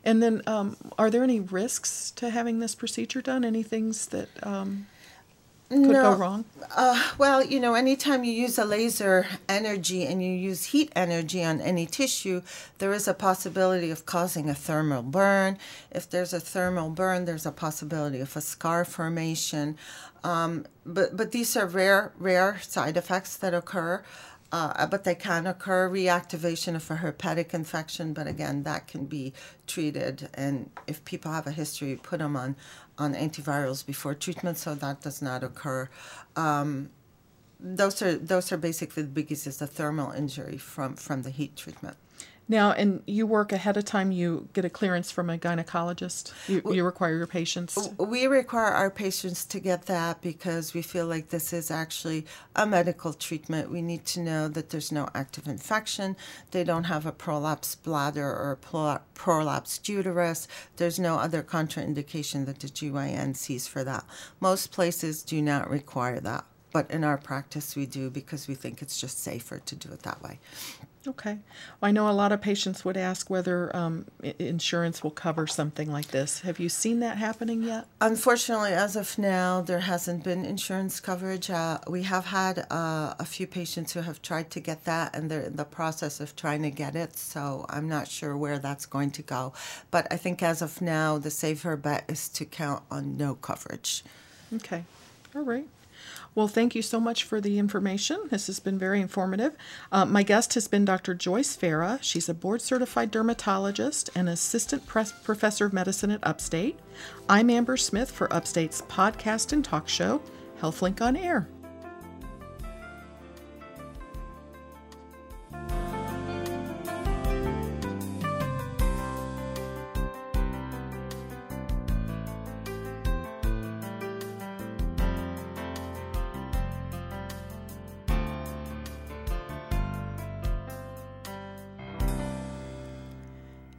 Speaker 1: And then, um, are there any risks to having this procedure done? Any things that um, could go
Speaker 4: No.
Speaker 1: wrong?
Speaker 4: Well, you know, anytime you use a laser energy and you use heat energy on any tissue, there is a possibility of causing a thermal burn. If there's a thermal burn, there's a possibility of a scar formation. Um, but but these are rare rare side effects that occur. Uh, but they can occur reactivation of a herpetic infection but again that can be treated. And if people have a history put them on on antivirals before treatment so that does not occur. Um, those are those are basically the biggest is the thermal injury from from the heat treatment
Speaker 1: Now, and you work ahead of time. You get a clearance from a gynecologist. You, you require your patients.
Speaker 4: we require our patients to get that because we feel like this is actually a medical treatment. We need to know that there's no active infection, they don't have a prolapsed bladder or prolapsed uterus. There's no other contraindication that the GYN sees for that. Most places do not require that, but in our practice we do because we think it's just safer to do it that way.
Speaker 1: Okay. Well, I know a lot of patients would ask whether um, insurance will cover something like this. Have you seen that happening yet?
Speaker 4: Unfortunately, as of now, there hasn't been insurance coverage. Uh, we have had uh, a few patients who have tried to get that, and they're in the process of trying to get it. So I'm not sure where that's going to go. But I think as of now, the safer bet is to count on no coverage.
Speaker 1: Okay. All right. Well, thank you so much for the information. This has been very informative. Uh, my guest has been Dr. Joyce Farah. She's a board certified dermatologist and assistant professor of medicine at Upstate. I'm Amber Smith for Upstate's podcast and talk show, HealthLink on Air.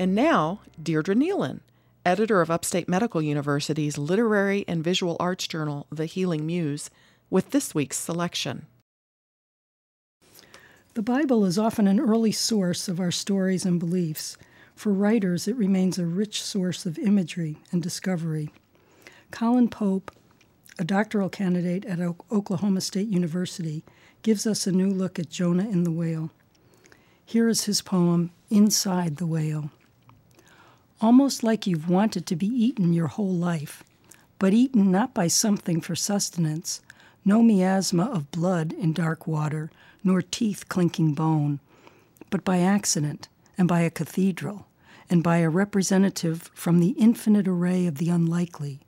Speaker 1: And now, Deirdre Nealon, editor of Upstate Medical University's literary and visual arts journal, The Healing Muse, with this week's selection.
Speaker 5: The Bible is often an early source of our stories and beliefs. For writers, it remains a rich source of imagery and discovery. Colin Pope, a doctoral candidate at Oklahoma State University, gives us a new look at Jonah in the whale. Here is his poem, Inside the Whale. Almost like you've wanted to be eaten your whole life, but eaten not by something for sustenance, no miasma of blood in dark water, nor teeth clinking bone, but by accident, and by a cathedral, and by a representative from the infinite array of the unlikely.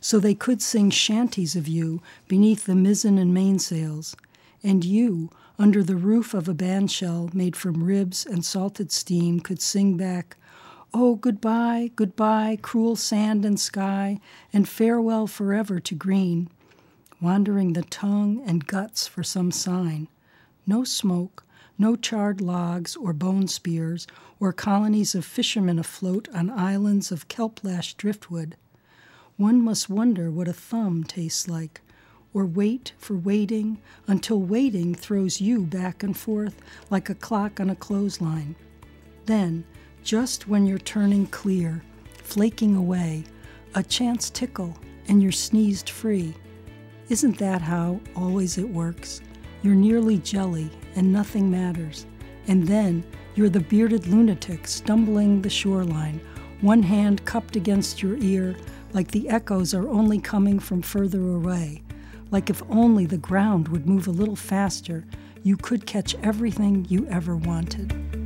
Speaker 5: So they could sing shanties of you beneath the mizzen and mainsails, and you, under the roof of a bandshell made from ribs and salted steam, could sing back, Oh, goodbye, goodbye, cruel sand and sky, and farewell forever to green, wandering the tongue and guts for some sign. No smoke, no charred logs or bone spears, or colonies of fishermen afloat on islands of kelp lashed driftwood. One must wonder what a thumb tastes like, or wait for waiting until waiting throws you back and forth like a clock on a clothesline. Then, just when you're turning clear, flaking away, a chance tickle, and you're sneezed free. Isn't that how always it works? You're nearly jelly, and nothing matters. And then you're the bearded lunatic stumbling the shoreline, one hand cupped against your ear, like the echoes are only coming from further away. Like if only the ground would move a little faster, you could catch everything you ever wanted.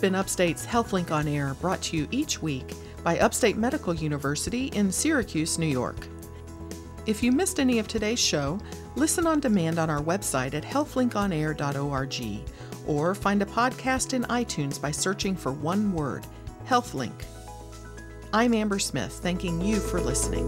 Speaker 1: Been Upstate's HealthLink on Air, brought to you each week by Upstate Medical University in Syracuse, New York. If you missed any of today's show, listen on demand on our website at healthlinkonair.org or find a podcast in iTunes by searching for one word HealthLink. I'm Amber Smith, thanking you for listening.